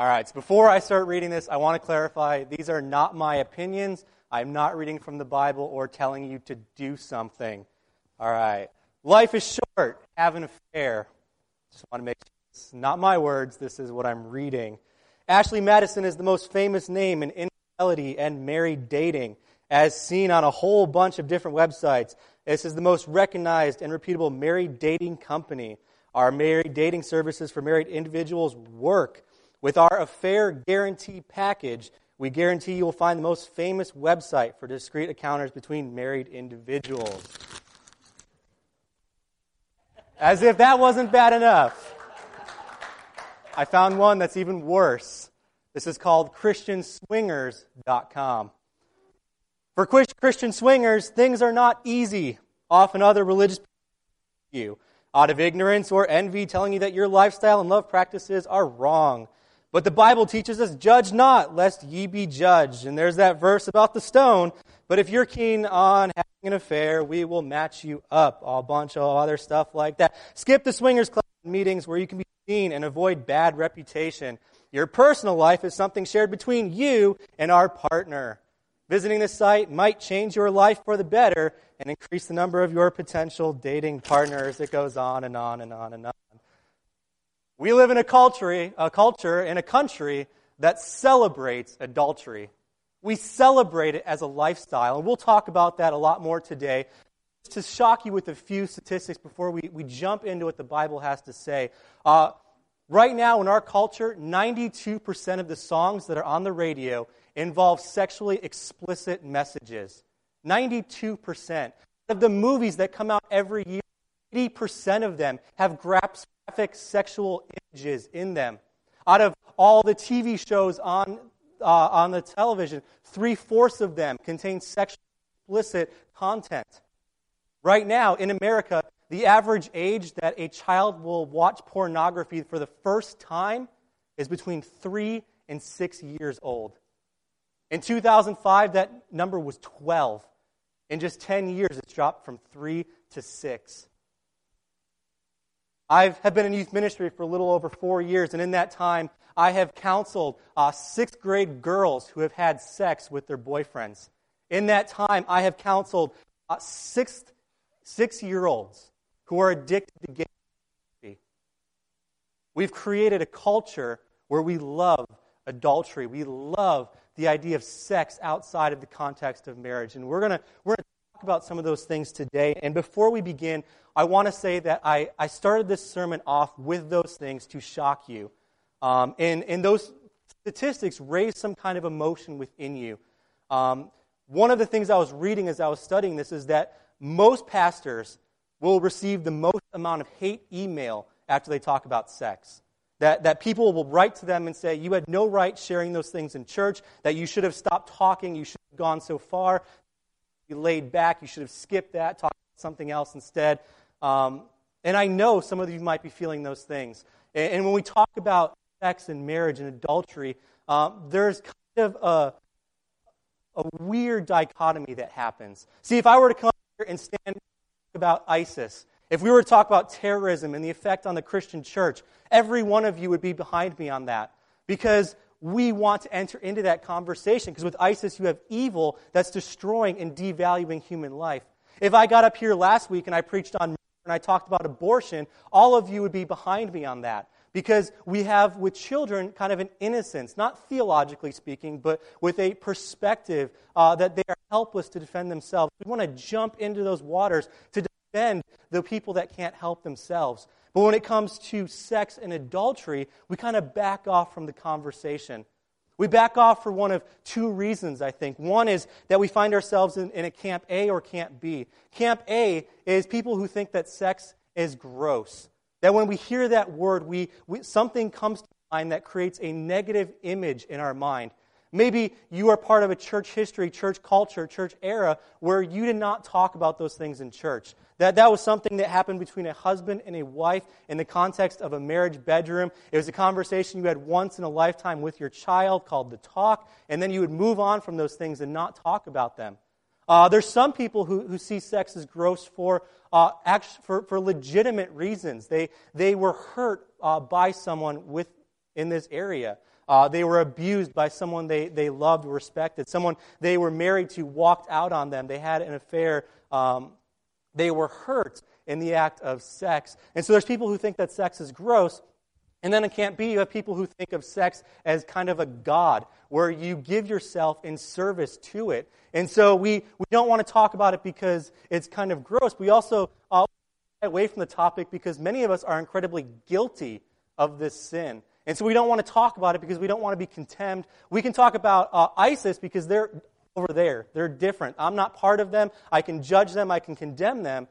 All right, so before I start reading this, I want to clarify these are not my opinions. I'm not reading from the Bible or telling you to do something. All right. Life is short. Have an affair. Just want to make sure it's not my words. This is what I'm reading. Ashley Madison is the most famous name in infidelity and married dating, as seen on a whole bunch of different websites. This is the most recognized and reputable married dating company. Our married dating services for married individuals work. With our affair guarantee package, we guarantee you will find the most famous website for discreet encounters between married individuals. As if that wasn't bad enough. I found one that's even worse. This is called ChristianSwingers.com. For Christian swingers, things are not easy. Often other religious people you out of ignorance or envy, telling you that your lifestyle and love practices are wrong. But the Bible teaches us, judge not, lest ye be judged. And there's that verse about the stone. But if you're keen on having an affair, we will match you up. A bunch of other stuff like that. Skip the swingers club meetings where you can be seen and avoid bad reputation. Your personal life is something shared between you and our partner. Visiting this site might change your life for the better and increase the number of your potential dating partners. It goes on and on and on and on. We live in a culture, a culture in a country that celebrates adultery. We celebrate it as a lifestyle, and we'll talk about that a lot more today. Just to shock you with a few statistics before we, we jump into what the Bible has to say. Uh, right now in our culture, 92% of the songs that are on the radio involve sexually explicit messages. 92%. Of the movies that come out every year, 80% of them have graphic graphic sexual images in them. Out of all the TV shows on, uh, on the television, three fourths of them contain sexually explicit content. Right now, in America, the average age that a child will watch pornography for the first time is between three and six years old. In 2005, that number was 12. In just 10 years, it's dropped from three to six. I have been in youth ministry for a little over four years, and in that time, I have counseled uh, sixth grade girls who have had sex with their boyfriends. In that time, I have counseled uh, six, six year olds who are addicted to gay. We've created a culture where we love adultery. We love the idea of sex outside of the context of marriage. And we're going we're gonna about some of those things today. And before we begin, I want to say that I, I started this sermon off with those things to shock you. Um, and, and those statistics raise some kind of emotion within you. Um, one of the things I was reading as I was studying this is that most pastors will receive the most amount of hate email after they talk about sex. That, that people will write to them and say, You had no right sharing those things in church, that you should have stopped talking, you should have gone so far, you laid back, you should have skipped that, talked about something else instead. Um, and I know some of you might be feeling those things. And, and when we talk about sex and marriage and adultery, um, there's kind of a, a weird dichotomy that happens. See, if I were to come here and stand about ISIS, if we were to talk about terrorism and the effect on the Christian church, every one of you would be behind me on that. Because we want to enter into that conversation. Because with ISIS, you have evil that's destroying and devaluing human life. If I got up here last week and I preached on and I talked about abortion, all of you would be behind me on that. Because we have with children kind of an innocence, not theologically speaking, but with a perspective uh, that they are helpless to defend themselves. We want to jump into those waters to defend the people that can't help themselves. But when it comes to sex and adultery, we kind of back off from the conversation. We back off for one of two reasons, I think. One is that we find ourselves in, in, a camp A or camp B. Camp A is people who think that sex is gross. That when we hear that word, we, we, something comes to mind that creates a negative image in our mind. Maybe you are part of a church history, church culture, church era where you did not talk about those things in church. That, that was something that happened between a husband and a wife in the context of a marriage bedroom. It was a conversation you had once in a lifetime with your child called the talk, and then you would move on from those things and not talk about them. Uh, there's some people who, who see sex as gross for, uh, for, for legitimate reasons. They, they were hurt uh, by someone with, in this area. Uh, they were abused by someone they, they loved respected. Someone they were married to walked out on them. They had an affair. Um, they were hurt in the act of sex. And so there's people who think that sex is gross. And then it can't be. You have people who think of sex as kind of a god, where you give yourself in service to it. And so we, we don't want to talk about it because it's kind of gross. We also uh, away from the topic because many of us are incredibly guilty of this sin. And so we don't want to talk about it because we don't want to be contemned. We can talk about uh, ISIS because they're over there. They're different. I'm not part of them. I can judge them. I can condemn them.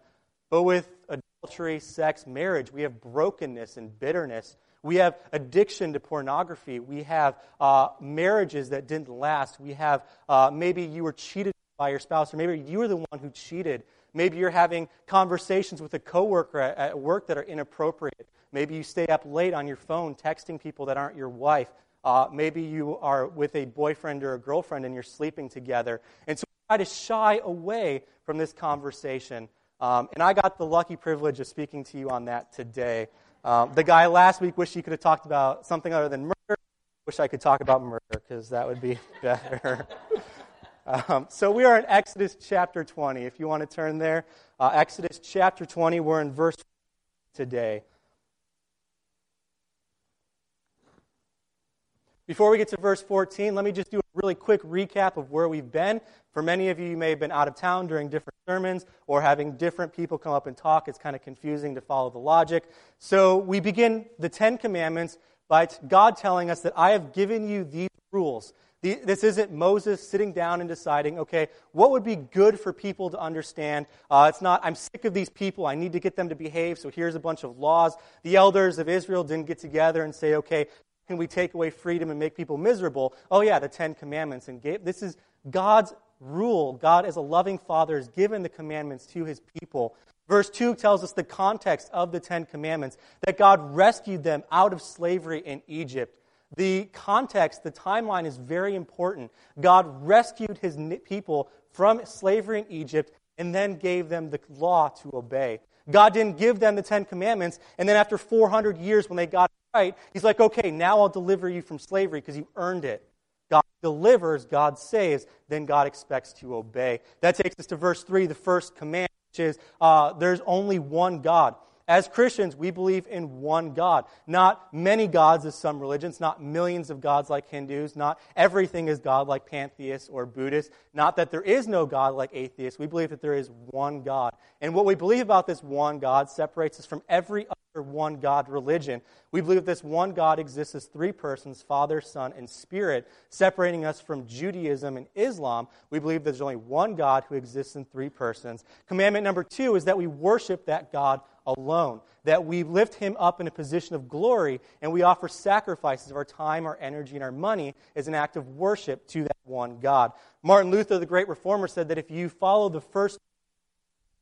But with adultery, sex, marriage, we have brokenness and bitterness. We have addiction to pornography. We have uh, marriages that didn't last. We have uh, maybe you were cheated by your spouse, or maybe you were the one who cheated. Maybe you're having conversations with a coworker at, at work that are inappropriate. Maybe you stay up late on your phone texting people that aren't your wife. Uh, maybe you are with a boyfriend or a girlfriend and you're sleeping together. And so we try to shy away from this conversation. Um, and I got the lucky privilege of speaking to you on that today. Um, the guy last week wished he could have talked about something other than murder. Wish I could talk about murder because that would be better. um, so we are in Exodus chapter 20. If you want to turn there, uh, Exodus chapter 20, we're in verse today. Before we get to verse 14, let me just do a really quick recap of where we've been. For many of you, you may have been out of town during different sermons or having different people come up and talk. It's kind of confusing to follow the logic. So we begin the Ten Commandments by God telling us that I have given you these rules. This isn't Moses sitting down and deciding, okay, what would be good for people to understand? Uh, it's not, I'm sick of these people. I need to get them to behave, so here's a bunch of laws. The elders of Israel didn't get together and say, okay, can we take away freedom and make people miserable? Oh, yeah, the Ten Commandments. And gave, this is God's rule. God, as a loving father, has given the commandments to his people. Verse 2 tells us the context of the Ten Commandments that God rescued them out of slavery in Egypt. The context, the timeline is very important. God rescued his people from slavery in Egypt and then gave them the law to obey. God didn't give them the Ten Commandments, and then after 400 years, when they got right, he's like, okay, now I'll deliver you from slavery because you earned it. God delivers, God saves, then God expects to obey. That takes us to verse 3, the first command, which is uh, there's only one God. As Christians, we believe in one God. Not many gods as some religions, not millions of gods like Hindus, not everything is God like pantheists or Buddhists, not that there is no God like atheists. We believe that there is one God. And what we believe about this one God separates us from every other one God religion. We believe this one God exists as three persons Father, Son, and Spirit, separating us from Judaism and Islam. We believe there's only one God who exists in three persons. Commandment number two is that we worship that God alone, that we lift him up in a position of glory, and we offer sacrifices of our time, our energy, and our money as an act of worship to that one God. Martin Luther, the great reformer, said that if you follow the first,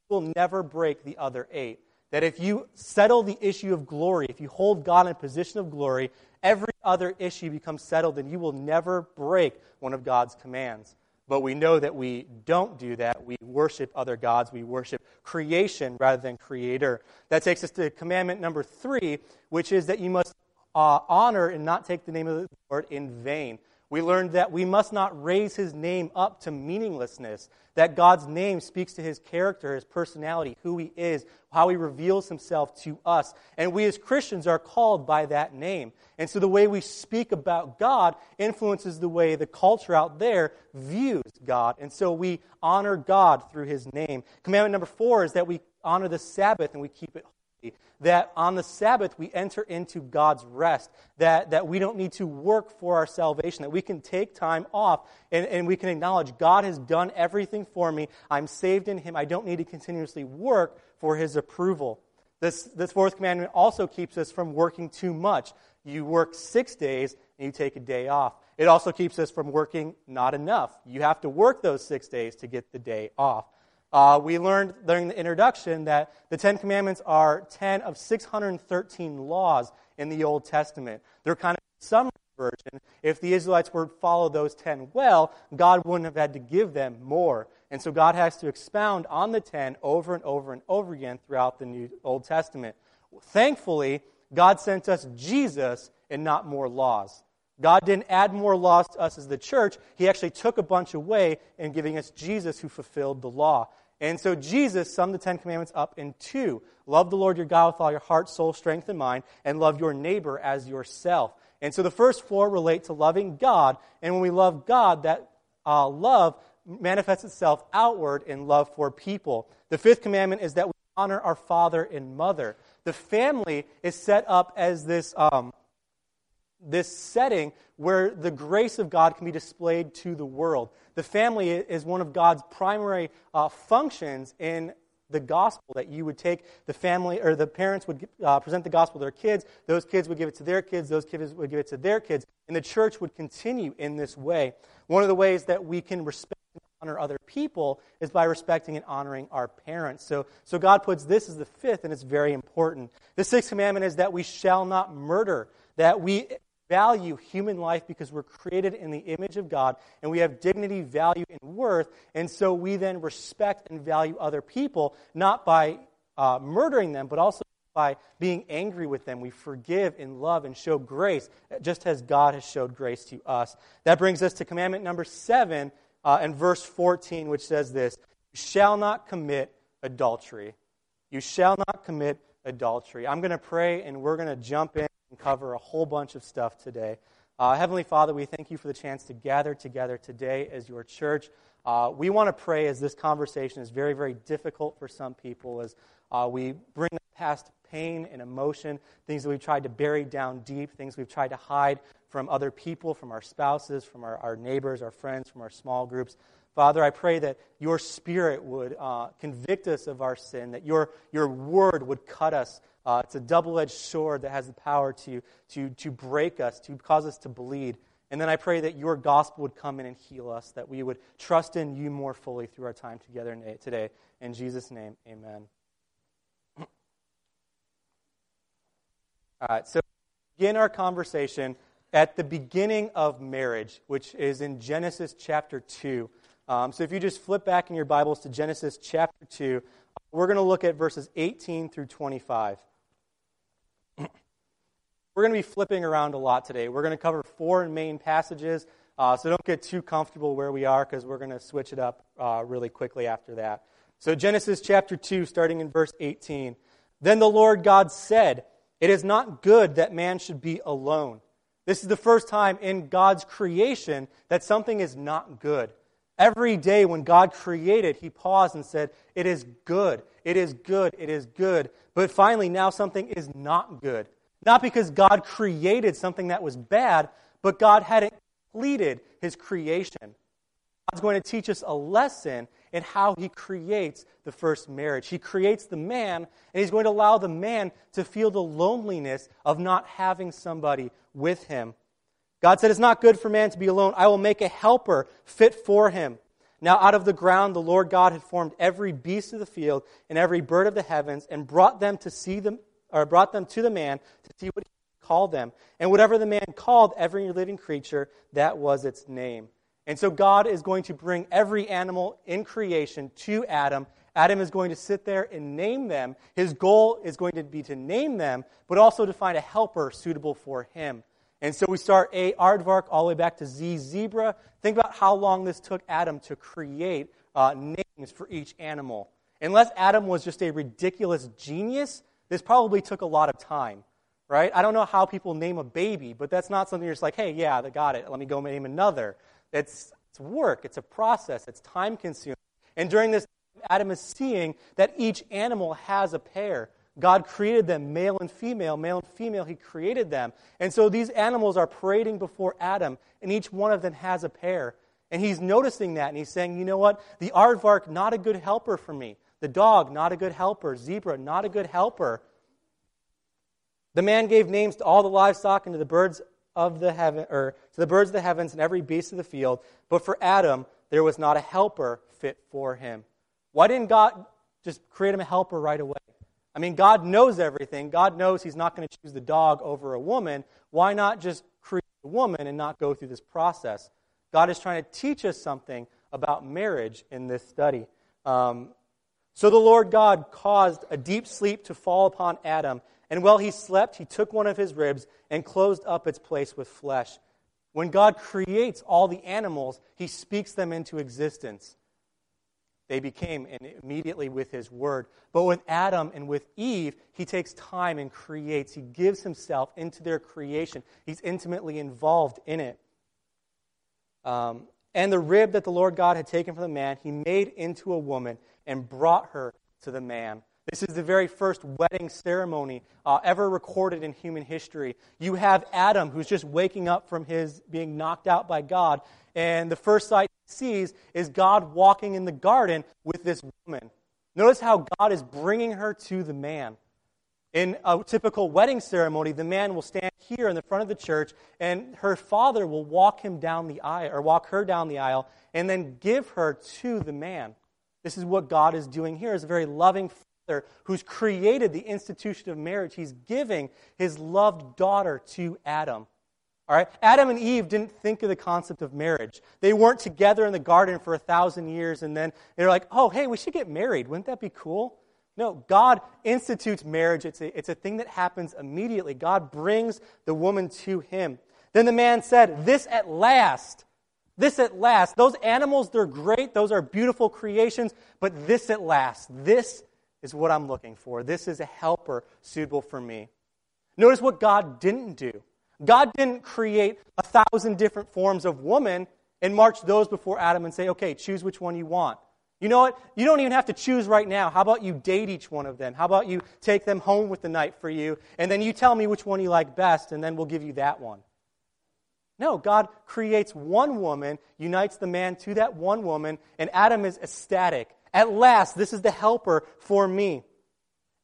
you will never break the other eight. That if you settle the issue of glory, if you hold God in a position of glory, every other issue becomes settled, and you will never break one of God's commands. But we know that we don't do that. We worship other gods. We worship creation rather than creator. That takes us to commandment number three, which is that you must uh, honor and not take the name of the Lord in vain. We learned that we must not raise his name up to meaninglessness, that God's name speaks to his character, his personality, who he is, how he reveals himself to us. And we as Christians are called by that name. And so the way we speak about God influences the way the culture out there views God. And so we honor God through his name. Commandment number four is that we honor the Sabbath and we keep it that on the Sabbath we enter into God's rest, that, that we don't need to work for our salvation, that we can take time off and, and we can acknowledge God has done everything for me. I'm saved in Him. I don't need to continuously work for His approval. This, this fourth commandment also keeps us from working too much. You work six days and you take a day off. It also keeps us from working not enough. You have to work those six days to get the day off. Uh, we learned during the introduction that the Ten Commandments are 10 of 613 laws in the Old Testament. They're kind of summary version. If the Israelites were to follow those 10 well, God wouldn't have had to give them more. And so God has to expound on the 10 over and over and over again throughout the New Old Testament. Thankfully, God sent us Jesus and not more laws. God didn't add more laws to us as the church. He actually took a bunch away in giving us Jesus who fulfilled the law. And so Jesus summed the Ten Commandments up in two love the Lord your God with all your heart, soul, strength, and mind, and love your neighbor as yourself. And so the first four relate to loving God. And when we love God, that uh, love manifests itself outward in love for people. The fifth commandment is that we honor our father and mother. The family is set up as this. Um, this setting where the grace of God can be displayed to the world. The family is one of God's primary uh, functions in the gospel that you would take the family or the parents would uh, present the gospel to their kids those kids would give it to their kids those kids would give it to their kids and the church would continue in this way. One of the ways that we can respect and honor other people is by respecting and honoring our parents. So, so god puts this as the fifth and it's very important. The sixth commandment is that we shall not murder that we value human life because we're created in the image of God and we have dignity, value, and worth. And so we then respect and value other people, not by uh, murdering them, but also by being angry with them. We forgive and love and show grace, just as God has showed grace to us. That brings us to commandment number seven uh, and verse 14, which says this You shall not commit adultery. You shall not commit adultery. I'm going to pray and we're going to jump in and cover a whole bunch of stuff today. Uh, Heavenly Father, we thank you for the chance to gather together today as your church. Uh, we want to pray as this conversation is very, very difficult for some people as uh, we bring past pain and emotion, things that we've tried to bury down deep, things we've tried to hide from other people, from our spouses, from our, our neighbors, our friends, from our small groups. Father, I pray that your spirit would uh, convict us of our sin, that your, your word would cut us uh, it's a double edged sword that has the power to, to, to break us, to cause us to bleed. And then I pray that your gospel would come in and heal us, that we would trust in you more fully through our time together today. In Jesus' name, amen. All right, so begin our conversation at the beginning of marriage, which is in Genesis chapter 2. Um, so if you just flip back in your Bibles to Genesis chapter 2, we're going to look at verses 18 through 25. We're going to be flipping around a lot today. We're going to cover four main passages, uh, so don't get too comfortable where we are because we're going to switch it up uh, really quickly after that. So, Genesis chapter 2, starting in verse 18. Then the Lord God said, It is not good that man should be alone. This is the first time in God's creation that something is not good. Every day when God created, he paused and said, It is good, it is good, it is good. But finally, now something is not good. Not because God created something that was bad, but God hadn't completed his creation. God's going to teach us a lesson in how he creates the first marriage. He creates the man, and he's going to allow the man to feel the loneliness of not having somebody with him. God said, It's not good for man to be alone. I will make a helper fit for him. Now, out of the ground, the Lord God had formed every beast of the field and every bird of the heavens and brought them to see them, or brought them to the man to see what he called them. And whatever the man called every living creature, that was its name. And so God is going to bring every animal in creation to Adam. Adam is going to sit there and name them. His goal is going to be to name them, but also to find a helper suitable for him. And so we start A, aardvark, all the way back to Z, zebra. Think about how long this took Adam to create uh, names for each animal. Unless Adam was just a ridiculous genius, this probably took a lot of time, right? I don't know how people name a baby, but that's not something you're just like, hey, yeah, they got it. Let me go name another. It's, it's work, it's a process, it's time consuming. And during this, Adam is seeing that each animal has a pair. God created them, male and female, male and female, He created them. And so these animals are parading before Adam, and each one of them has a pair. And he's noticing that, and he's saying, you know what? The aardvark, not a good helper for me. The dog, not a good helper. Zebra, not a good helper. The man gave names to all the livestock and to the birds of the heaven, or to the birds of the heavens and every beast of the field. But for Adam, there was not a helper fit for him. Why didn't God just create him a helper right away? I mean, God knows everything. God knows He's not going to choose the dog over a woman. Why not just create a woman and not go through this process? God is trying to teach us something about marriage in this study. Um, so the Lord God caused a deep sleep to fall upon Adam, and while he slept, he took one of his ribs and closed up its place with flesh. When God creates all the animals, he speaks them into existence. They became and immediately with his word. But with Adam and with Eve, he takes time and creates. He gives himself into their creation. He's intimately involved in it. Um, and the rib that the Lord God had taken from the man, he made into a woman and brought her to the man. This is the very first wedding ceremony uh, ever recorded in human history. You have Adam, who's just waking up from his being knocked out by God, and the first sight he sees is God walking in the garden with this woman. Notice how God is bringing her to the man. In a typical wedding ceremony, the man will stand here in the front of the church, and her father will walk him down the aisle, or walk her down the aisle, and then give her to the man. This is what God is doing here. Is a very loving father who's created the institution of marriage. He's giving his loved daughter to Adam. All right? Adam and Eve didn't think of the concept of marriage. They weren't together in the garden for a thousand years and then they're like, oh, hey, we should get married. Wouldn't that be cool? No, God institutes marriage. It's a, it's a thing that happens immediately. God brings the woman to him. Then the man said, This at last, this at last. Those animals, they're great. Those are beautiful creations. But this at last, this is what I'm looking for. This is a helper suitable for me. Notice what God didn't do. God didn't create a thousand different forms of woman and march those before Adam and say, okay, choose which one you want. You know what? You don't even have to choose right now. How about you date each one of them? How about you take them home with the night for you, and then you tell me which one you like best, and then we'll give you that one? No, God creates one woman, unites the man to that one woman, and Adam is ecstatic. At last, this is the helper for me.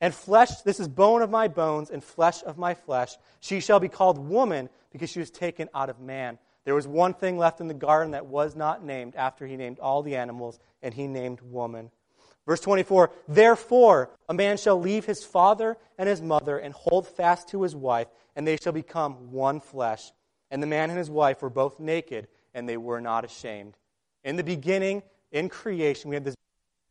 And flesh, this is bone of my bones and flesh of my flesh. She shall be called woman because she was taken out of man. There was one thing left in the garden that was not named after he named all the animals, and he named woman. Verse 24 Therefore, a man shall leave his father and his mother and hold fast to his wife, and they shall become one flesh. And the man and his wife were both naked, and they were not ashamed. In the beginning, in creation, we have this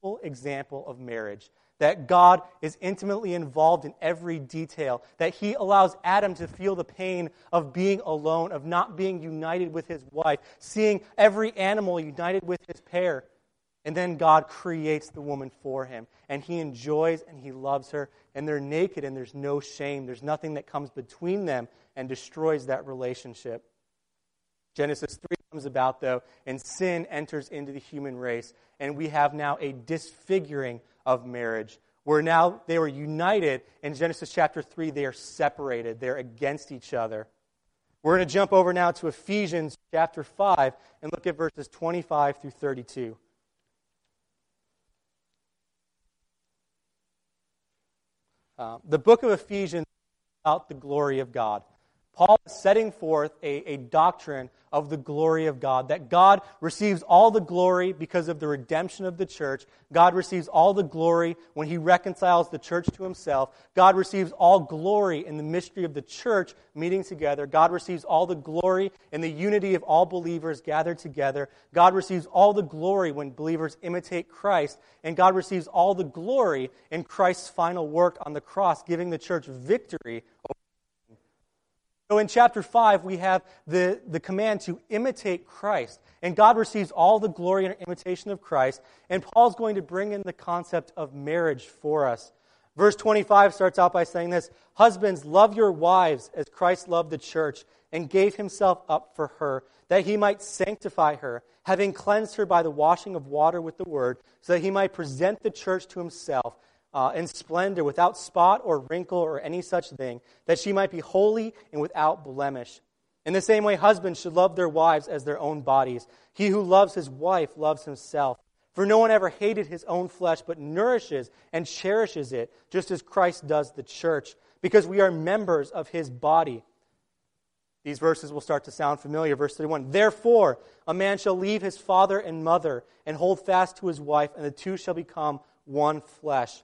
beautiful example of marriage that God is intimately involved in every detail, that He allows Adam to feel the pain of being alone, of not being united with his wife, seeing every animal united with his pair. And then God creates the woman for him, and He enjoys and He loves her, and they're naked and there's no shame. There's nothing that comes between them and destroys that relationship. Genesis 3 comes about, though, and sin enters into the human race, and we have now a disfiguring of marriage. Where now they were united. In Genesis chapter 3, they are separated, they're against each other. We're going to jump over now to Ephesians chapter 5 and look at verses 25 through 32. Uh, the book of Ephesians is about the glory of God. Paul is setting forth a, a doctrine of the glory of God, that God receives all the glory because of the redemption of the church. God receives all the glory when he reconciles the church to himself. God receives all glory in the mystery of the church meeting together. God receives all the glory in the unity of all believers gathered together. God receives all the glory when believers imitate Christ. And God receives all the glory in Christ's final work on the cross, giving the church victory so in chapter 5, we have the, the command to imitate Christ. And God receives all the glory and imitation of Christ. And Paul's going to bring in the concept of marriage for us. Verse 25 starts out by saying this Husbands, love your wives as Christ loved the church and gave himself up for her, that he might sanctify her, having cleansed her by the washing of water with the word, so that he might present the church to himself uh, in splendor, without spot or wrinkle or any such thing, that she might be holy and without blemish. In the same way, husbands should love their wives as their own bodies. He who loves his wife loves himself. For no one ever hated his own flesh, but nourishes and cherishes it, just as Christ does the church, because we are members of his body. These verses will start to sound familiar. Verse 31 Therefore, a man shall leave his father and mother and hold fast to his wife, and the two shall become one flesh.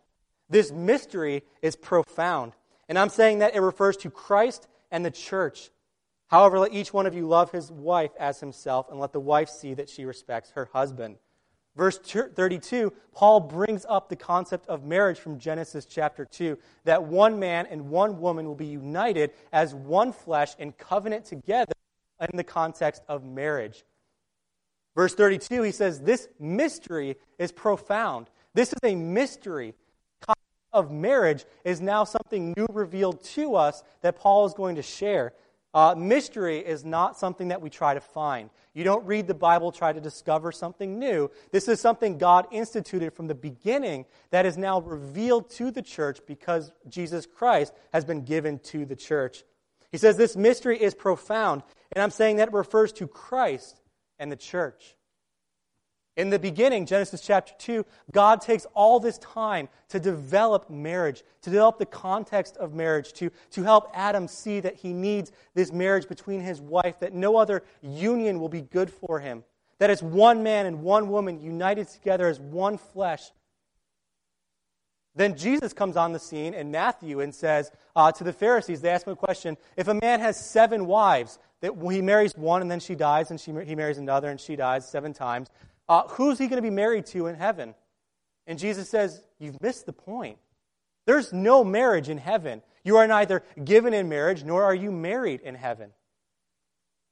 This mystery is profound. And I'm saying that it refers to Christ and the church. However, let each one of you love his wife as himself, and let the wife see that she respects her husband. Verse 32, Paul brings up the concept of marriage from Genesis chapter 2 that one man and one woman will be united as one flesh in covenant together in the context of marriage. Verse 32, he says, This mystery is profound. This is a mystery of marriage is now something new revealed to us that Paul is going to share. Uh, mystery is not something that we try to find. You don't read the Bible, try to discover something new. This is something God instituted from the beginning that is now revealed to the church because Jesus Christ has been given to the church. He says this mystery is profound, and I'm saying that it refers to Christ and the church. In the beginning, Genesis chapter 2, God takes all this time to develop marriage, to develop the context of marriage, to, to help Adam see that he needs this marriage between his wife, that no other union will be good for him, that it's one man and one woman united together as one flesh. Then Jesus comes on the scene in Matthew and says uh, to the Pharisees, they ask him a question if a man has seven wives, that he marries one and then she dies, and she, he marries another and she dies seven times uh, who's he going to be married to in heaven? And Jesus says, You've missed the point. There's no marriage in heaven. You are neither given in marriage nor are you married in heaven.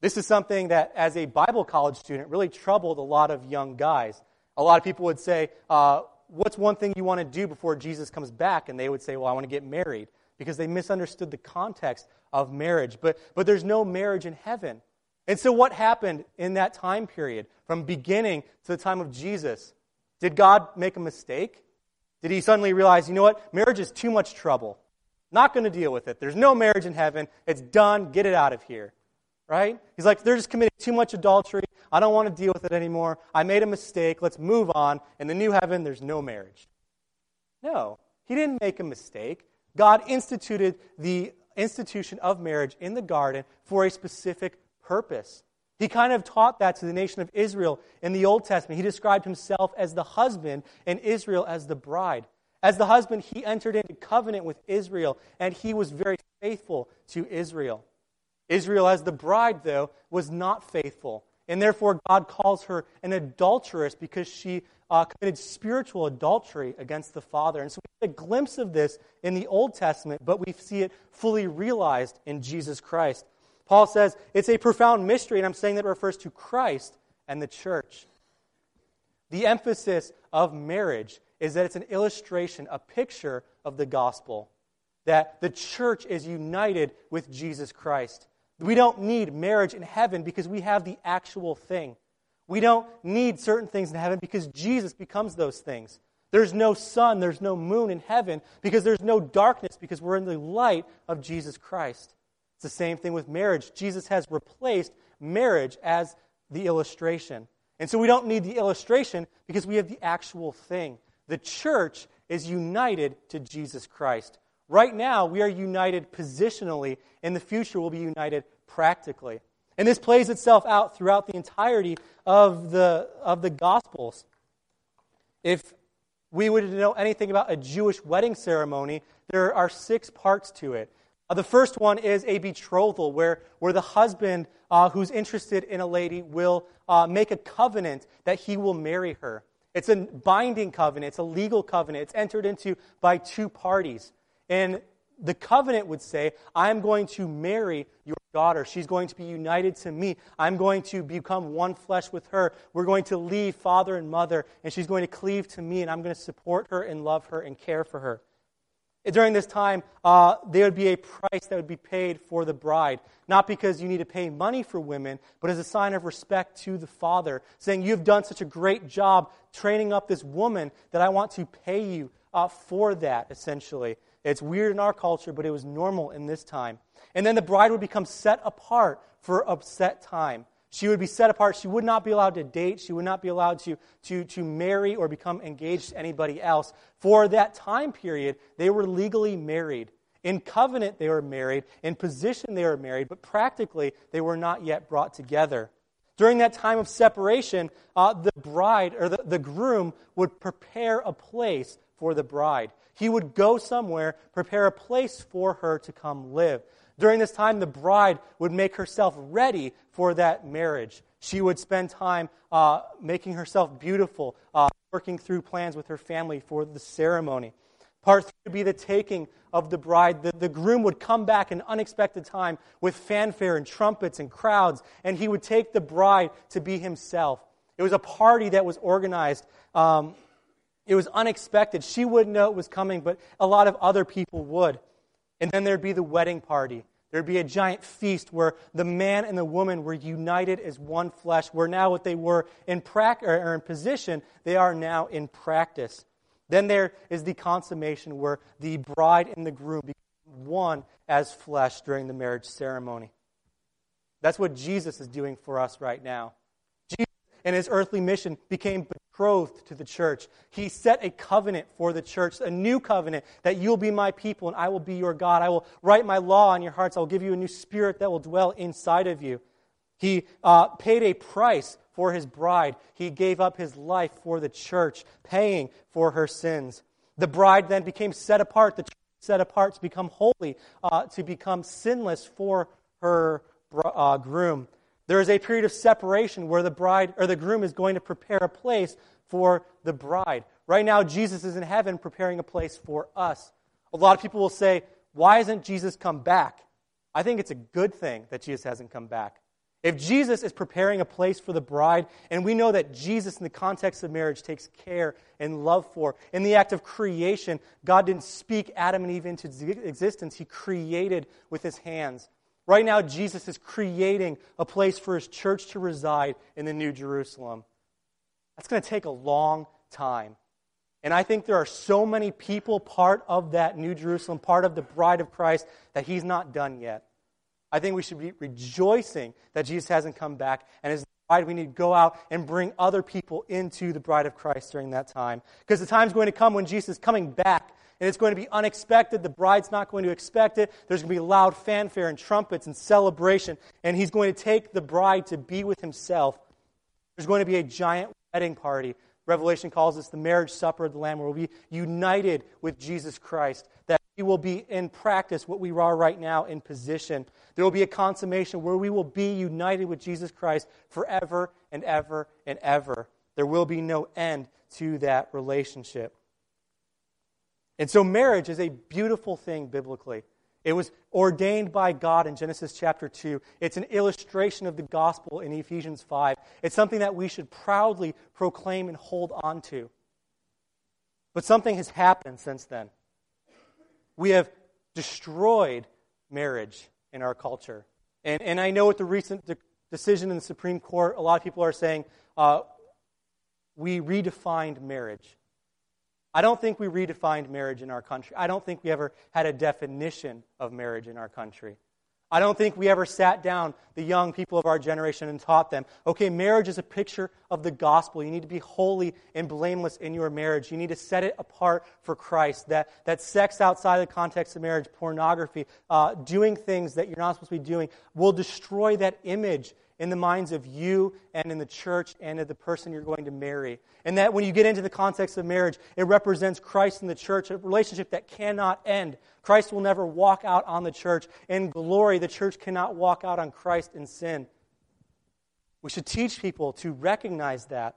This is something that, as a Bible college student, really troubled a lot of young guys. A lot of people would say, uh, What's one thing you want to do before Jesus comes back? And they would say, Well, I want to get married because they misunderstood the context of marriage. But, but there's no marriage in heaven. And so, what happened in that time period, from beginning to the time of Jesus? Did God make a mistake? Did he suddenly realize, you know what? Marriage is too much trouble. Not going to deal with it. There's no marriage in heaven. It's done. Get it out of here. Right? He's like, they're just committing too much adultery. I don't want to deal with it anymore. I made a mistake. Let's move on. In the new heaven, there's no marriage. No, he didn't make a mistake. God instituted the institution of marriage in the garden for a specific purpose. He kind of taught that to the nation of Israel in the Old Testament. He described himself as the husband and Israel as the bride. As the husband, he entered into covenant with Israel, and he was very faithful to Israel. Israel, as the bride, though, was not faithful. And therefore, God calls her an adulteress because she uh, committed spiritual adultery against the Father. And so we get a glimpse of this in the Old Testament, but we see it fully realized in Jesus Christ. Paul says it's a profound mystery, and I'm saying that it refers to Christ and the church. The emphasis of marriage is that it's an illustration, a picture of the gospel, that the church is united with Jesus Christ. We don't need marriage in heaven because we have the actual thing. We don't need certain things in heaven because Jesus becomes those things. There's no sun, there's no moon in heaven because there's no darkness because we're in the light of Jesus Christ. It's the same thing with marriage. Jesus has replaced marriage as the illustration. And so we don't need the illustration because we have the actual thing. The church is united to Jesus Christ. Right now, we are united positionally. In the future, we'll be united practically. And this plays itself out throughout the entirety of the, of the Gospels. If we to know anything about a Jewish wedding ceremony, there are six parts to it. Uh, the first one is a betrothal, where, where the husband uh, who's interested in a lady will uh, make a covenant that he will marry her. It's a binding covenant, it's a legal covenant. It's entered into by two parties. And the covenant would say, I'm going to marry your daughter. She's going to be united to me. I'm going to become one flesh with her. We're going to leave father and mother, and she's going to cleave to me, and I'm going to support her and love her and care for her during this time, uh, there would be a price that would be paid for the bride. Not because you need to pay money for women, but as a sign of respect to the father, saying, You've done such a great job training up this woman that I want to pay you uh, for that, essentially. It's weird in our culture, but it was normal in this time. And then the bride would become set apart for a set time. She would be set apart. She would not be allowed to date. She would not be allowed to, to, to marry or become engaged to anybody else. For that time period, they were legally married. In covenant, they were married. In position, they were married. But practically, they were not yet brought together. During that time of separation, uh, the bride or the, the groom would prepare a place for the bride. He would go somewhere, prepare a place for her to come live. During this time, the bride would make herself ready for that marriage. She would spend time uh, making herself beautiful, uh, working through plans with her family for the ceremony. Part three would be the taking of the bride. The, the groom would come back in unexpected time with fanfare and trumpets and crowds, and he would take the bride to be himself. It was a party that was organized. Um, it was unexpected. She wouldn't know it was coming, but a lot of other people would. And then there'd be the wedding party. There'd be a giant feast where the man and the woman were united as one flesh, where now what they were in, pra- or in position, they are now in practice. Then there is the consummation where the bride and the groom become one as flesh during the marriage ceremony. That's what Jesus is doing for us right now. In his earthly mission, became betrothed to the church. He set a covenant for the church, a new covenant that you'll be my people and I will be your God. I will write my law on your hearts. I will give you a new spirit that will dwell inside of you. He uh, paid a price for his bride. He gave up his life for the church, paying for her sins. The bride then became set apart, the church set apart to become holy, uh, to become sinless for her uh, groom. There is a period of separation where the bride or the groom is going to prepare a place for the bride. Right now, Jesus is in heaven preparing a place for us. A lot of people will say, Why hasn't Jesus come back? I think it's a good thing that Jesus hasn't come back. If Jesus is preparing a place for the bride, and we know that Jesus, in the context of marriage, takes care and love for, in the act of creation, God didn't speak Adam and Eve into existence, He created with His hands. Right now, Jesus is creating a place for His church to reside in the New Jerusalem. That's going to take a long time. And I think there are so many people part of that New Jerusalem, part of the bride of Christ, that He's not done yet. I think we should be rejoicing that Jesus hasn't come back. And as bride, we need to go out and bring other people into the bride of Christ during that time. Because the time's going to come when Jesus is coming back. And it's going to be unexpected. The bride's not going to expect it. There's going to be loud fanfare and trumpets and celebration. And he's going to take the bride to be with himself. There's going to be a giant wedding party. Revelation calls this the marriage supper of the Lamb, where we'll be united with Jesus Christ. That we will be in practice what we are right now in position. There will be a consummation where we will be united with Jesus Christ forever and ever and ever. There will be no end to that relationship. And so, marriage is a beautiful thing biblically. It was ordained by God in Genesis chapter 2. It's an illustration of the gospel in Ephesians 5. It's something that we should proudly proclaim and hold on to. But something has happened since then. We have destroyed marriage in our culture. And, and I know with the recent de- decision in the Supreme Court, a lot of people are saying uh, we redefined marriage. I don't think we redefined marriage in our country. I don't think we ever had a definition of marriage in our country. I don't think we ever sat down, the young people of our generation, and taught them okay, marriage is a picture of the gospel. You need to be holy and blameless in your marriage. You need to set it apart for Christ. That, that sex outside the context of marriage, pornography, uh, doing things that you're not supposed to be doing, will destroy that image in the minds of you and in the church and of the person you're going to marry. And that when you get into the context of marriage, it represents Christ and the church, a relationship that cannot end. Christ will never walk out on the church. In glory, the church cannot walk out on Christ in sin. We should teach people to recognize that.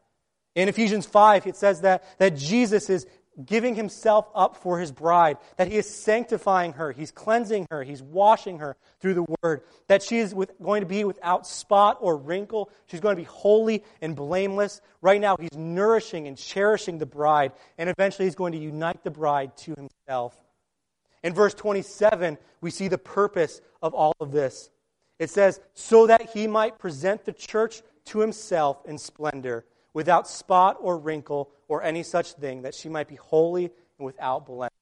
In Ephesians 5, it says that, that Jesus is giving himself up for his bride, that he is sanctifying her, he's cleansing her, he's washing her through the word, that she is with, going to be without spot or wrinkle, she's going to be holy and blameless. Right now, he's nourishing and cherishing the bride, and eventually, he's going to unite the bride to himself. In verse 27, we see the purpose of all of this. It says, so that he might present the church to himself in splendor without spot or wrinkle or any such thing, that she might be holy and without blemish.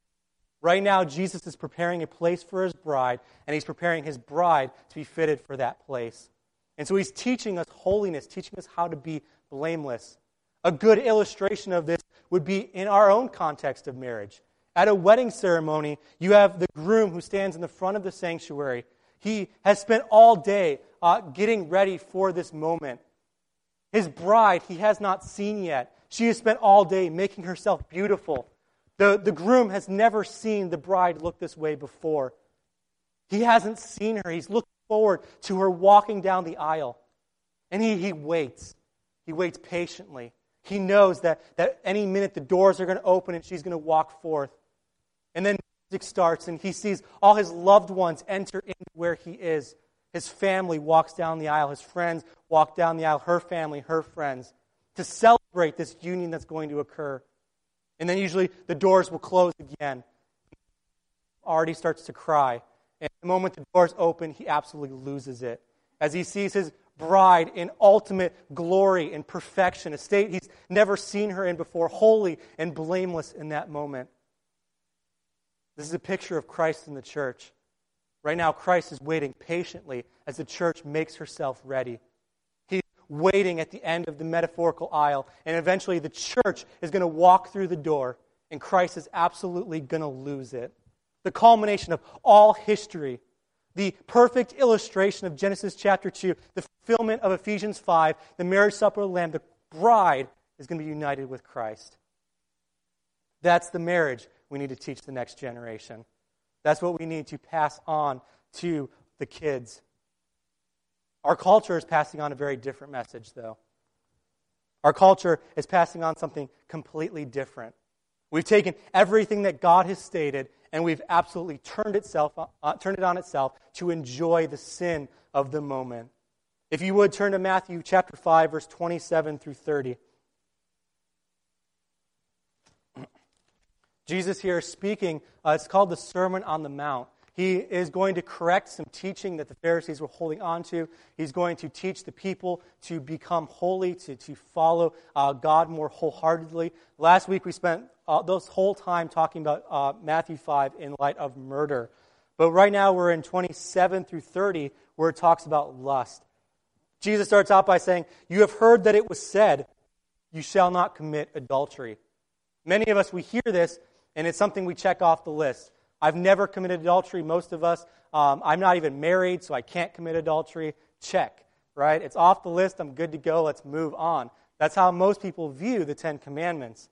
Right now, Jesus is preparing a place for his bride, and he's preparing his bride to be fitted for that place. And so he's teaching us holiness, teaching us how to be blameless. A good illustration of this would be in our own context of marriage. At a wedding ceremony, you have the groom who stands in the front of the sanctuary. He has spent all day uh, getting ready for this moment. His bride he has not seen yet. She has spent all day making herself beautiful. The, the groom has never seen the bride look this way before. He hasn't seen her. He's looking forward to her walking down the aisle. And he, he waits. He waits patiently. He knows that, that any minute the doors are going to open and she's going to walk forth. And then music starts, and he sees all his loved ones enter in where he is. His family walks down the aisle, his friends walk down the aisle, her family, her friends, to celebrate this union that's going to occur. And then usually the doors will close again. Already starts to cry. And the moment the doors open, he absolutely loses it. As he sees his bride in ultimate glory and perfection, a state he's never seen her in before, holy and blameless in that moment. This is a picture of Christ in the church. Right now, Christ is waiting patiently as the church makes herself ready. He's waiting at the end of the metaphorical aisle, and eventually the church is going to walk through the door, and Christ is absolutely going to lose it. The culmination of all history the perfect illustration of Genesis chapter 2, the fulfillment of Ephesians 5, the marriage supper of the Lamb, the bride is going to be united with Christ. That's the marriage we need to teach the next generation. That's what we need to pass on to the kids. Our culture is passing on a very different message, though. Our culture is passing on something completely different. We've taken everything that God has stated and we've absolutely turned, itself, uh, turned it on itself to enjoy the sin of the moment. If you would turn to Matthew chapter 5, verse 27 through 30. Jesus here speaking, uh, it's called the Sermon on the Mount. He is going to correct some teaching that the Pharisees were holding on to. He's going to teach the people to become holy, to, to follow uh, God more wholeheartedly. Last week we spent uh, this whole time talking about uh, Matthew 5 in light of murder. But right now we're in 27 through 30 where it talks about lust. Jesus starts out by saying, You have heard that it was said, You shall not commit adultery. Many of us, we hear this, and it's something we check off the list. I've never committed adultery, most of us. Um, I'm not even married, so I can't commit adultery. Check, right? It's off the list. I'm good to go. Let's move on. That's how most people view the Ten Commandments.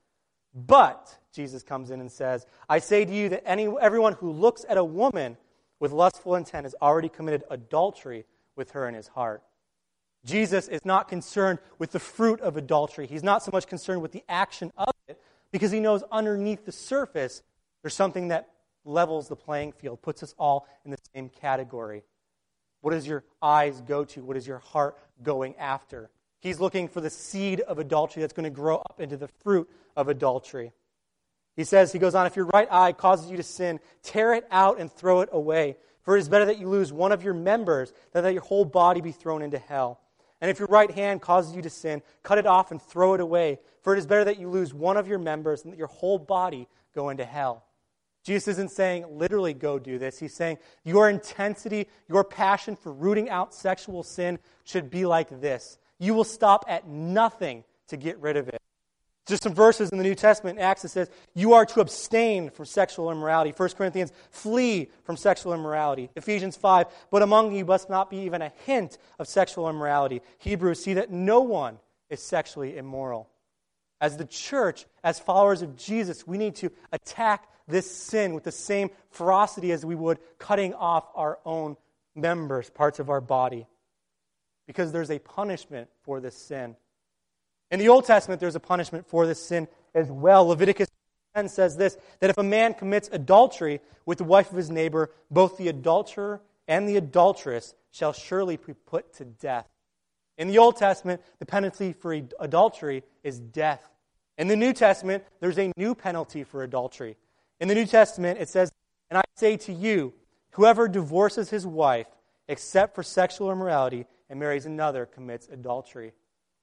But, Jesus comes in and says, I say to you that any, everyone who looks at a woman with lustful intent has already committed adultery with her in his heart. Jesus is not concerned with the fruit of adultery. He's not so much concerned with the action of it because he knows underneath the surface there's something that levels the playing field, puts us all in the same category. What does your eyes go to? What is your heart going after? He's looking for the seed of adultery that's going to grow up into the fruit of adultery. He says, he goes on, if your right eye causes you to sin, tear it out and throw it away. For it is better that you lose one of your members than that your whole body be thrown into hell. And if your right hand causes you to sin, cut it off and throw it away. For it is better that you lose one of your members than that your whole body go into hell. Jesus isn't saying literally go do this. He's saying your intensity, your passion for rooting out sexual sin should be like this. You will stop at nothing to get rid of it. Just some verses in the New Testament, Acts, it says, You are to abstain from sexual immorality. 1 Corinthians, flee from sexual immorality. Ephesians 5, but among you must not be even a hint of sexual immorality. Hebrews, see that no one is sexually immoral. As the church, as followers of Jesus, we need to attack this sin with the same ferocity as we would cutting off our own members, parts of our body. Because there's a punishment for this sin. In the Old Testament, there's a punishment for this sin as well. Leviticus 10 says this that if a man commits adultery with the wife of his neighbor, both the adulterer and the adulteress shall surely be put to death. In the Old Testament, the penalty for adultery is death. In the New Testament, there's a new penalty for adultery. In the New Testament, it says, And I say to you, whoever divorces his wife except for sexual immorality and marries another commits adultery.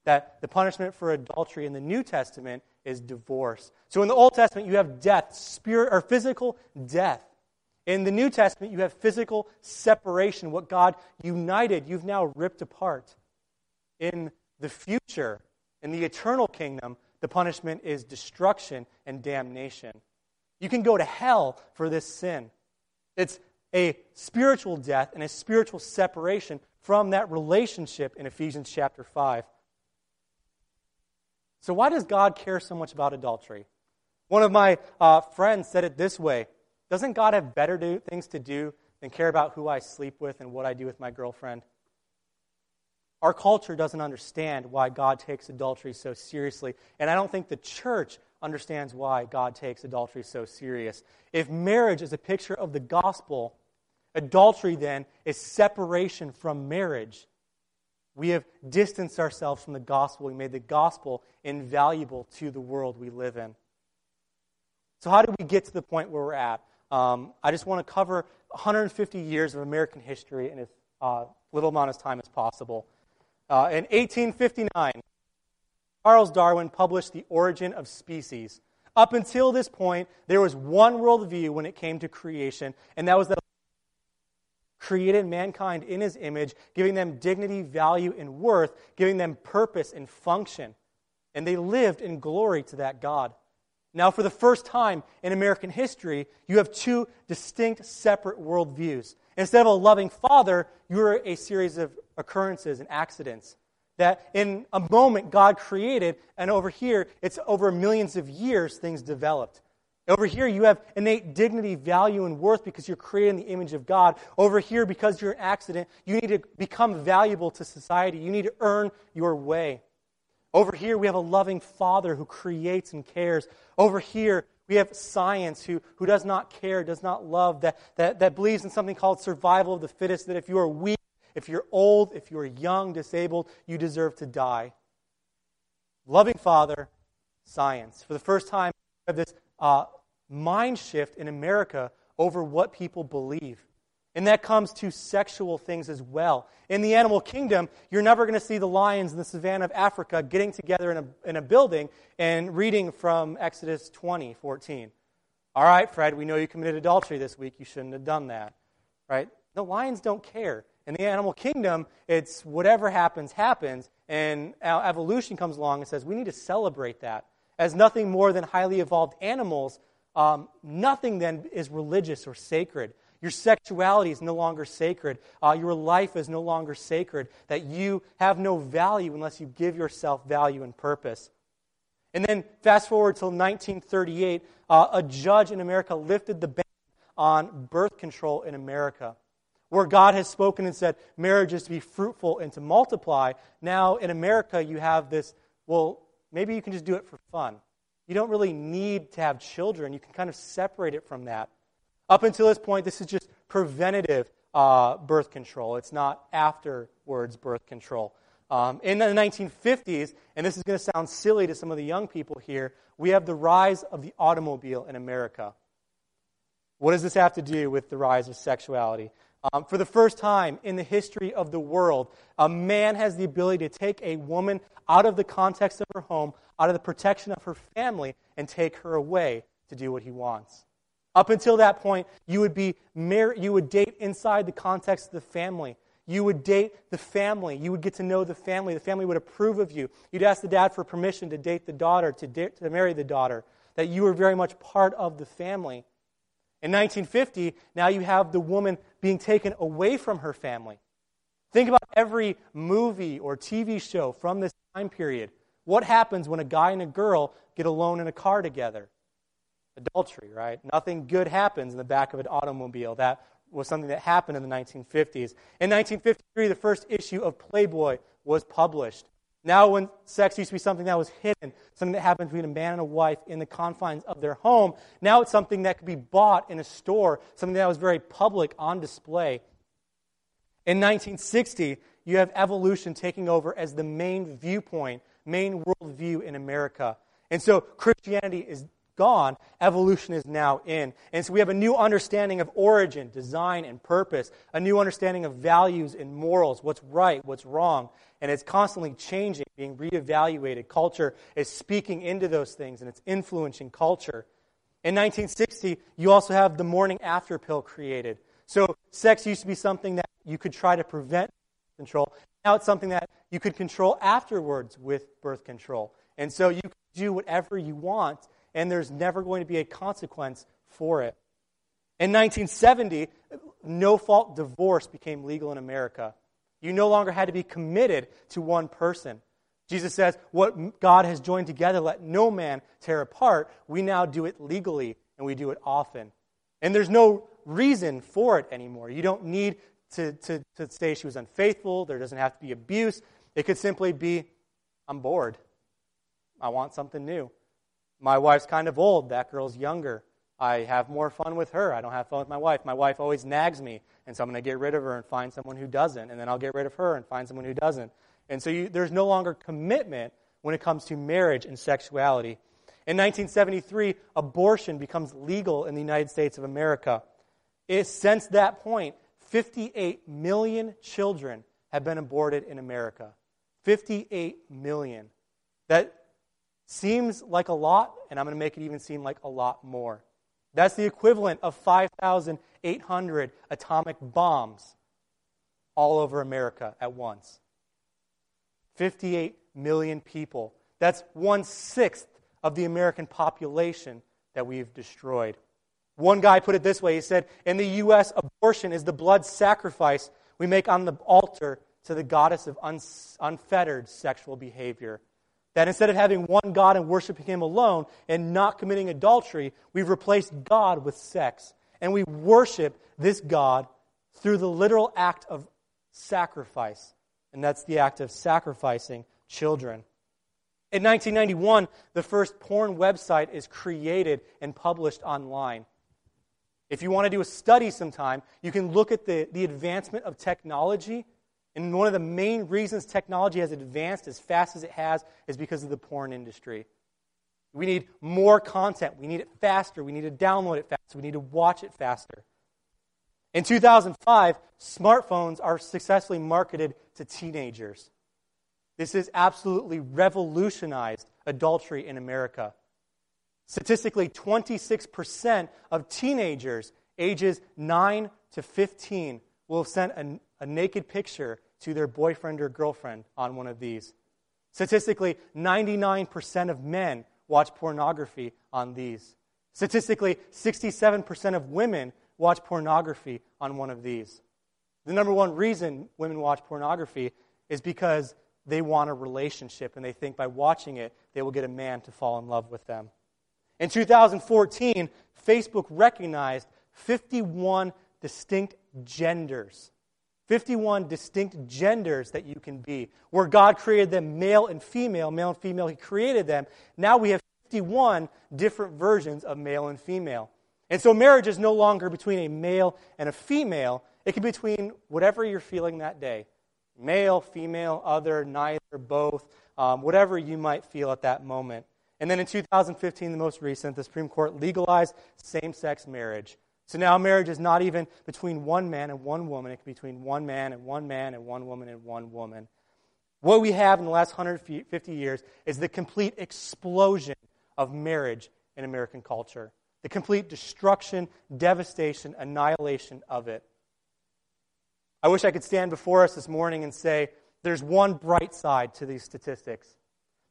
That the punishment for adultery in the New Testament is divorce. So in the Old Testament, you have death, spirit or physical death. In the New Testament, you have physical separation. What God united, you've now ripped apart. In the future, in the eternal kingdom, the punishment is destruction and damnation. You can go to hell for this sin. It's a spiritual death and a spiritual separation from that relationship in Ephesians chapter 5. So, why does God care so much about adultery? One of my uh, friends said it this way Doesn't God have better do, things to do than care about who I sleep with and what I do with my girlfriend? Our culture doesn't understand why God takes adultery so seriously, and I don't think the church understands why God takes adultery so serious. If marriage is a picture of the gospel, adultery then is separation from marriage. We have distanced ourselves from the gospel. We made the gospel invaluable to the world we live in. So, how did we get to the point where we're at? Um, I just want to cover 150 years of American history in as uh, little amount of time as possible. Uh, in 1859, Charles Darwin published The Origin of Species. Up until this point, there was one worldview when it came to creation, and that was that created mankind in his image, giving them dignity, value, and worth, giving them purpose and function. And they lived in glory to that God. Now, for the first time in American history, you have two distinct, separate worldviews. Instead of a loving father, you're a series of occurrences and accidents. That in a moment God created, and over here, it's over millions of years things developed. Over here, you have innate dignity, value, and worth because you're created in the image of God. Over here, because you're an accident, you need to become valuable to society. You need to earn your way. Over here, we have a loving Father who creates and cares. Over here, we have science who, who does not care, does not love, that, that, that believes in something called survival of the fittest, that if you are weak, if you're old, if you're young, disabled, you deserve to die. Loving Father, science. For the first time, we have this uh, mind shift in America over what people believe. And that comes to sexual things as well. In the animal kingdom, you're never going to see the lions in the savannah of Africa getting together in a, in a building and reading from Exodus 20, 14. All right, Fred, we know you committed adultery this week. You shouldn't have done that. Right? The lions don't care. In the animal kingdom, it's whatever happens, happens. And evolution comes along and says we need to celebrate that. As nothing more than highly evolved animals, um, nothing then is religious or sacred. Your sexuality is no longer sacred. Uh, your life is no longer sacred. That you have no value unless you give yourself value and purpose. And then fast forward till 1938, uh, a judge in America lifted the ban on birth control in America. Where God has spoken and said marriage is to be fruitful and to multiply. Now in America, you have this, well, maybe you can just do it for fun. You don't really need to have children. You can kind of separate it from that. Up until this point, this is just preventative uh, birth control. It's not afterwards birth control. Um, in the 1950s, and this is going to sound silly to some of the young people here, we have the rise of the automobile in America. What does this have to do with the rise of sexuality? Um, for the first time in the history of the world, a man has the ability to take a woman out of the context of her home, out of the protection of her family, and take her away to do what he wants. Up until that point, you would be mar- you would date inside the context of the family. You would date the family. You would get to know the family. The family would approve of you. You'd ask the dad for permission to date the daughter, to, da- to marry the daughter, that you were very much part of the family. In 1950, now you have the woman being taken away from her family. Think about every movie or TV show from this time period. What happens when a guy and a girl get alone in a car together? Adultery, right? Nothing good happens in the back of an automobile. That was something that happened in the 1950s. In 1953, the first issue of Playboy was published. Now, when sex used to be something that was hidden, something that happened between a man and a wife in the confines of their home, now it's something that could be bought in a store, something that was very public on display. In 1960, you have evolution taking over as the main viewpoint, main worldview in America. And so Christianity is gone, evolution is now in. And so we have a new understanding of origin, design, and purpose, a new understanding of values and morals, what's right, what's wrong. And it's constantly changing, being reevaluated. Culture is speaking into those things, and it's influencing culture. In 1960, you also have the morning after pill created. So sex used to be something that you could try to prevent control. Now it's something that you could control afterwards with birth control. And so you can do whatever you want and there's never going to be a consequence for it. In 1970, no fault divorce became legal in America. You no longer had to be committed to one person. Jesus says, What God has joined together, let no man tear apart. We now do it legally, and we do it often. And there's no reason for it anymore. You don't need to, to, to say she was unfaithful. There doesn't have to be abuse. It could simply be, I'm bored. I want something new. My wife's kind of old. That girl's younger. I have more fun with her. I don't have fun with my wife. My wife always nags me, and so I'm going to get rid of her and find someone who doesn't. And then I'll get rid of her and find someone who doesn't. And so you, there's no longer commitment when it comes to marriage and sexuality. In 1973, abortion becomes legal in the United States of America. It, since that point, 58 million children have been aborted in America. 58 million. That seems like a lot, and I'm going to make it even seem like a lot more. That's the equivalent of 5,800 atomic bombs all over America at once. 58 million people. That's one sixth of the American population that we've destroyed. One guy put it this way he said, In the U.S., abortion is the blood sacrifice we make on the altar to the goddess of unfettered sexual behavior. That instead of having one God and worshiping Him alone and not committing adultery, we've replaced God with sex. And we worship this God through the literal act of sacrifice. And that's the act of sacrificing children. In 1991, the first porn website is created and published online. If you want to do a study sometime, you can look at the, the advancement of technology. And one of the main reasons technology has advanced as fast as it has is because of the porn industry. We need more content. We need it faster. We need to download it faster. We need to watch it faster. In 2005, smartphones are successfully marketed to teenagers. This has absolutely revolutionized adultery in America. Statistically, 26% of teenagers ages 9 to 15 will have sent a, a, naked picture to their boyfriend or girlfriend on one of these. Statistically, 99% of men watch pornography on these. Statistically, 67% of women watch pornography on one of these. The number one reason women watch pornography is because they want a relationship and they think by watching it, they will get a man to fall in love with them. In 2014, Facebook recognized 51 distinct genders. 51 distinct genders that you can be. Where God created them male and female, male and female, He created them. Now we have 51 different versions of male and female. And so marriage is no longer between a male and a female, it can be between whatever you're feeling that day male, female, other, neither, both, um, whatever you might feel at that moment. And then in 2015, the most recent, the Supreme Court legalized same sex marriage. So now marriage is not even between one man and one woman, it can be between one man and one man and one woman and one woman. What we have in the last 150 years is the complete explosion of marriage in American culture, the complete destruction, devastation, annihilation of it. I wish I could stand before us this morning and say, there's one bright side to these statistics.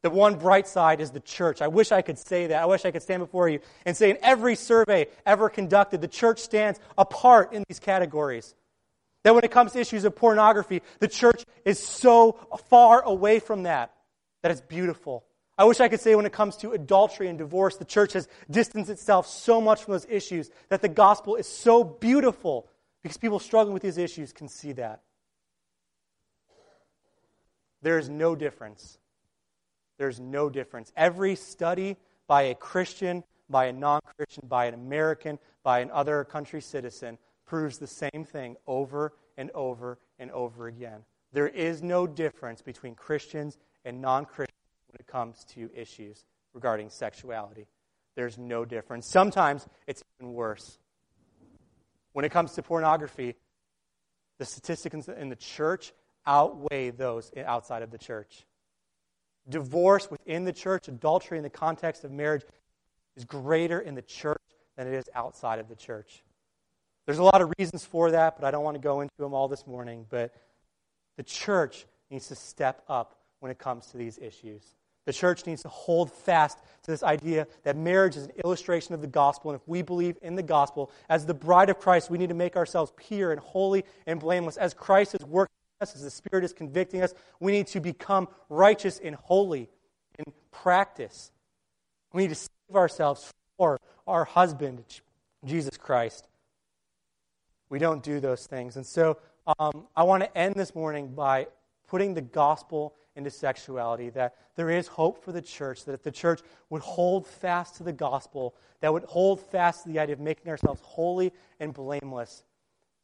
The one bright side is the church. I wish I could say that. I wish I could stand before you and say, in every survey ever conducted, the church stands apart in these categories. That when it comes to issues of pornography, the church is so far away from that that it's beautiful. I wish I could say when it comes to adultery and divorce, the church has distanced itself so much from those issues that the gospel is so beautiful because people struggling with these issues can see that. There is no difference. There's no difference. Every study by a Christian, by a non Christian, by an American, by an other country citizen proves the same thing over and over and over again. There is no difference between Christians and non Christians when it comes to issues regarding sexuality. There's no difference. Sometimes it's even worse. When it comes to pornography, the statistics in the church outweigh those outside of the church. Divorce within the church, adultery in the context of marriage, is greater in the church than it is outside of the church. There's a lot of reasons for that, but I don't want to go into them all this morning. But the church needs to step up when it comes to these issues. The church needs to hold fast to this idea that marriage is an illustration of the gospel. And if we believe in the gospel, as the bride of Christ, we need to make ourselves pure and holy and blameless. As Christ is working us, as the Spirit is convicting us, we need to become righteous and holy in practice. We need to save ourselves for our husband, Jesus Christ. We don't do those things. And so um, I want to end this morning by putting the gospel into sexuality, that there is hope for the church, that if the church would hold fast to the gospel, that would hold fast to the idea of making ourselves holy and blameless,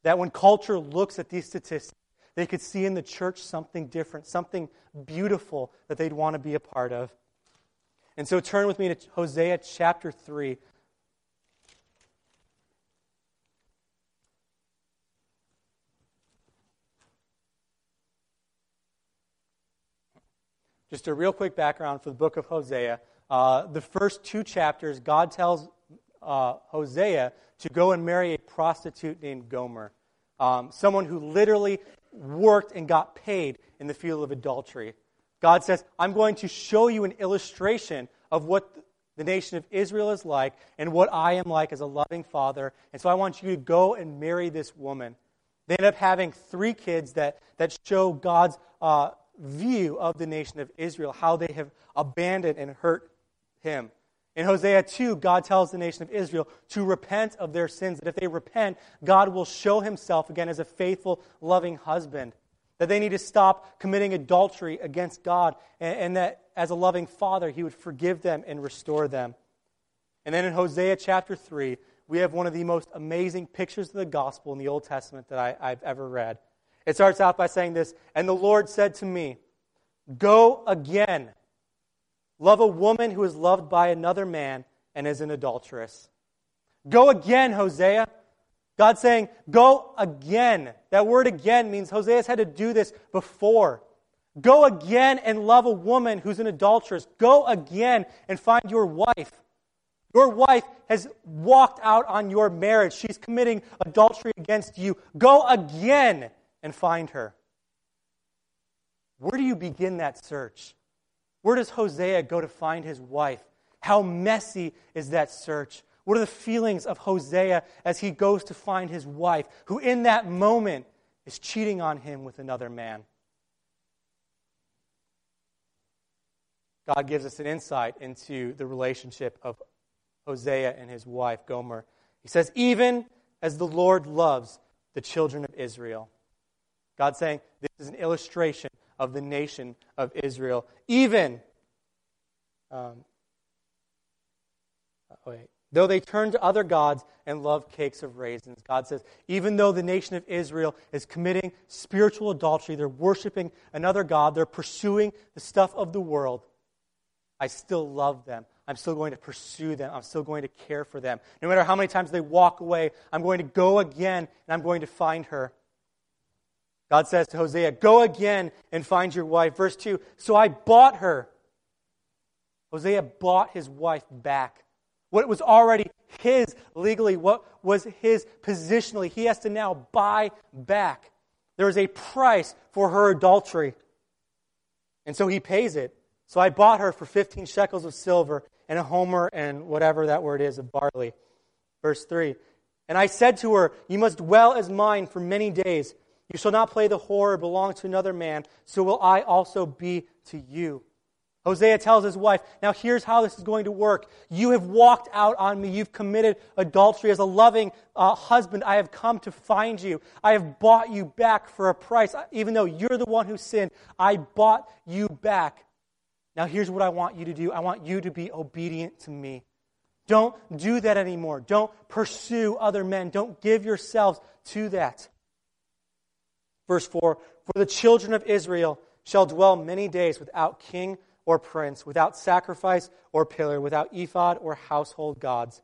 that when culture looks at these statistics, they could see in the church something different, something beautiful that they'd want to be a part of. And so turn with me to Hosea chapter 3. Just a real quick background for the book of Hosea. Uh, the first two chapters, God tells uh, Hosea to go and marry a prostitute named Gomer, um, someone who literally worked and got paid in the field of adultery. God says, I'm going to show you an illustration of what the nation of Israel is like and what I am like as a loving father. And so I want you to go and marry this woman. They end up having three kids that, that show God's uh, view of the nation of Israel, how they have abandoned and hurt him. In Hosea 2, God tells the nation of Israel to repent of their sins, that if they repent, God will show himself again as a faithful, loving husband. That they need to stop committing adultery against God, and, and that as a loving father, he would forgive them and restore them. And then in Hosea chapter 3, we have one of the most amazing pictures of the gospel in the Old Testament that I, have ever read. It starts out by saying this And the Lord said to me, Go again. Love a woman who is loved by another man and is an adulteress. Go again, Hosea. God saying, Go again. That word again means Hosea's had to do this before. Go again and love a woman who's an adulteress. Go again and find your wife. Your wife has walked out on your marriage. She's committing adultery against you. Go again and find her. Where do you begin that search? Where does Hosea go to find his wife? How messy is that search? What are the feelings of Hosea as he goes to find his wife, who in that moment is cheating on him with another man? God gives us an insight into the relationship of Hosea and his wife, Gomer. He says, Even as the Lord loves the children of Israel. God saying this is an illustration of the nation of Israel. Even, um, oh, wait, though they turn to other gods and love cakes of raisins, God says, even though the nation of Israel is committing spiritual adultery, they're worshiping another God, they're pursuing the stuff of the world, I still love them. I'm still going to pursue them. I'm still going to care for them. No matter how many times they walk away, I'm going to go again and I'm going to find her. God says to Hosea, Go again and find your wife. Verse 2 So I bought her. Hosea bought his wife back. What was already his legally, what was his positionally, he has to now buy back. There is a price for her adultery. And so he pays it. So I bought her for 15 shekels of silver and a homer and whatever that word is of barley. Verse 3 And I said to her, You must dwell as mine for many days. You shall not play the whore or belong to another man, so will I also be to you. Hosea tells his wife, Now here's how this is going to work. You have walked out on me. You've committed adultery. As a loving uh, husband, I have come to find you. I have bought you back for a price. Even though you're the one who sinned, I bought you back. Now here's what I want you to do I want you to be obedient to me. Don't do that anymore. Don't pursue other men. Don't give yourselves to that. Verse 4 For the children of Israel shall dwell many days without king or prince, without sacrifice or pillar, without ephod or household gods.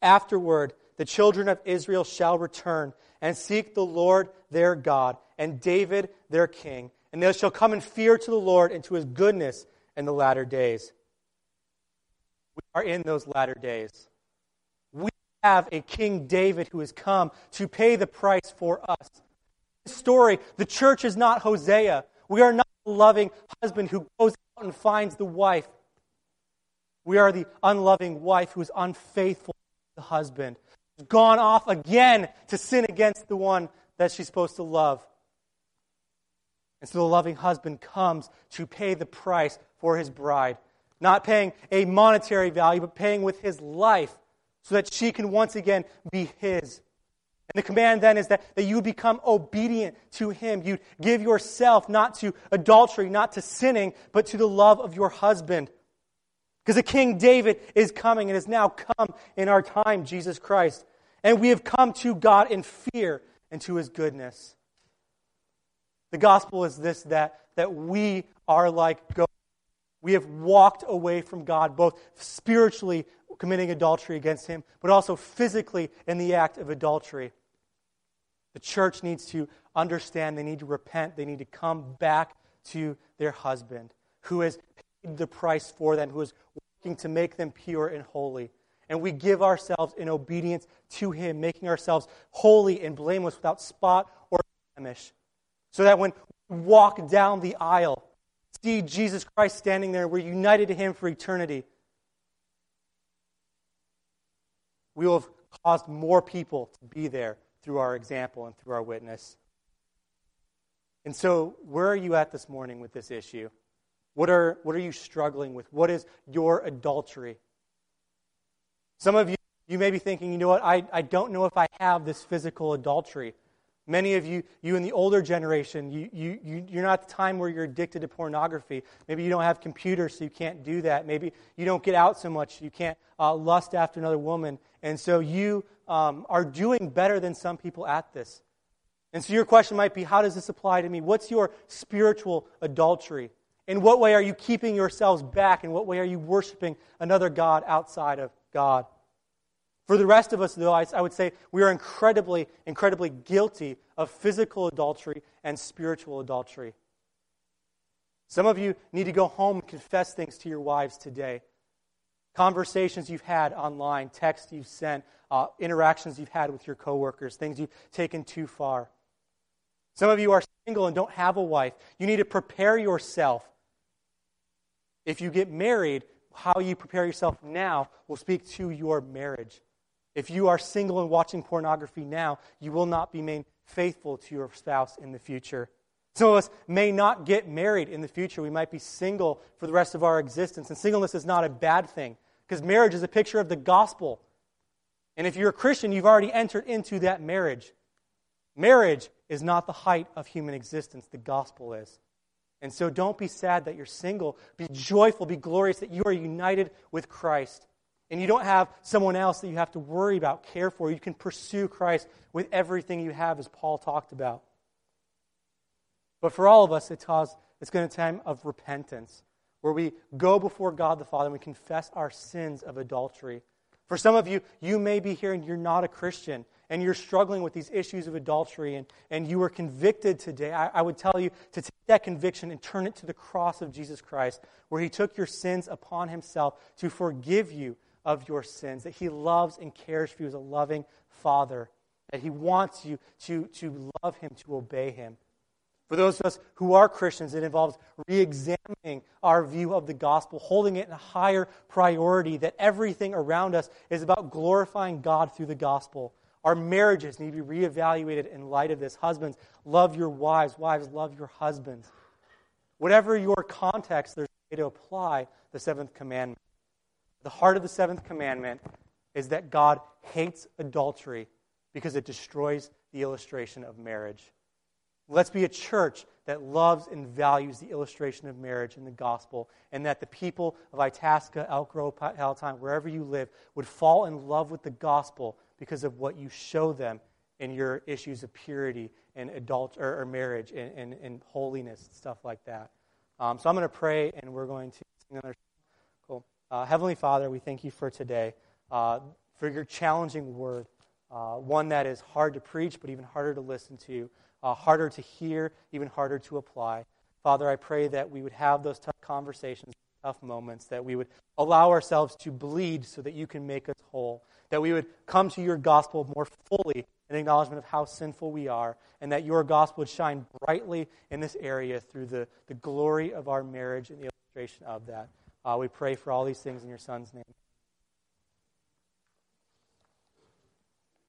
Afterward, the children of Israel shall return and seek the Lord their God and David their king, and they shall come in fear to the Lord and to his goodness in the latter days. We are in those latter days. We have a King David who has come to pay the price for us story, the church is not Hosea. We are not a loving husband who goes out and finds the wife. We are the unloving wife who is unfaithful to the husband, who's gone off again to sin against the one that she's supposed to love. And so the loving husband comes to pay the price for his bride, not paying a monetary value, but paying with his life so that she can once again be his. And the command then is that, that you become obedient to Him. You give yourself not to adultery, not to sinning, but to the love of your husband. Because the King David is coming and has now come in our time, Jesus Christ. And we have come to God in fear and to His goodness. The gospel is this that, that we are like goats. We have walked away from God, both spiritually committing adultery against Him, but also physically in the act of adultery. The church needs to understand, they need to repent, they need to come back to their husband who has paid the price for them, who is working to make them pure and holy. And we give ourselves in obedience to Him, making ourselves holy and blameless without spot or blemish. So that when we walk down the aisle, see Jesus Christ standing there, we're united to Him for eternity. We will have caused more people to be there through our example and through our witness. And so, where are you at this morning with this issue? What are, what are you struggling with? What is your adultery? Some of you, you may be thinking, you know what, I, I don't know if I have this physical adultery. Many of you, you in the older generation, you, you, you, you're not the time where you're addicted to pornography. Maybe you don't have computers, so you can't do that. Maybe you don't get out so much, you can't uh, lust after another woman. And so you um, are doing better than some people at this. And so your question might be how does this apply to me? What's your spiritual adultery? In what way are you keeping yourselves back? In what way are you worshiping another God outside of God? For the rest of us, though, I, would say we are incredibly, incredibly guilty of physical adultery and spiritual adultery. Some of you need to go home and confess things to your wives today. Conversations you've had online, texts you've sent, uh, interactions you've had with your coworkers, things you've taken too far. Some of you are single and don't have a wife. You need to prepare yourself. If you get married, how you prepare yourself now will speak to your marriage. If you are single and watching pornography now, you will not be made faithful to your spouse in the future. Some of us may not get married in the future. We might be single for the rest of our existence. And singleness is not a bad thing because marriage is a picture of the gospel. And if you're a Christian, you've already entered into that marriage. Marriage is not the height of human existence, the gospel is. And so don't be sad that you're single. Be joyful, be glorious that you are united with Christ. And you don't have someone else that you have to worry about, care for. You can pursue Christ with everything you have, as Paul talked about. But for all of us, it's, it's going to time of repentance, where we go before God the Father and we confess our sins of adultery. For some of you, you may be here and you're not a Christian and you're struggling with these issues of adultery and, and you were convicted today. I, I would tell you to take that conviction and turn it to the cross of Jesus Christ, where He took your sins upon Himself to forgive you of your sins, that He loves and cares for you as a loving Father, that He wants you to, to love Him, to obey Him. For those of us who are Christians, it involves re examining our view of the gospel, holding it in a higher priority, that everything around us is about glorifying God through the gospel. Our marriages need to be reevaluated in light of this. Husbands, love your wives. Wives, love your husbands. Whatever your context, there's a way to apply the seventh commandment. The heart of the seventh commandment is that God hates adultery because it destroys the illustration of marriage. Let's be a church that loves and values the illustration of marriage in the gospel, and that the people of Itasca, Elk Grove, Palatine, wherever you live, would fall in love with the gospel because of what you show them in your issues of purity and adult or, or marriage and, and, and, holiness and stuff like that. Um, so I'm going to pray, and we're going to sing another. Uh, Heavenly Father, we thank you for today, uh, for your challenging word, uh, one that is hard to preach, but even harder to listen to, uh, harder to hear, even harder to apply. Father, I pray that we would have those tough conversations, tough moments, that we would allow ourselves to bleed so that you can make us whole, that we would come to your gospel more fully in acknowledgement of how sinful we are, and that your gospel would shine brightly in this area through the, the glory of our marriage and the illustration of that. Uh, we pray for all these things in your Son's name.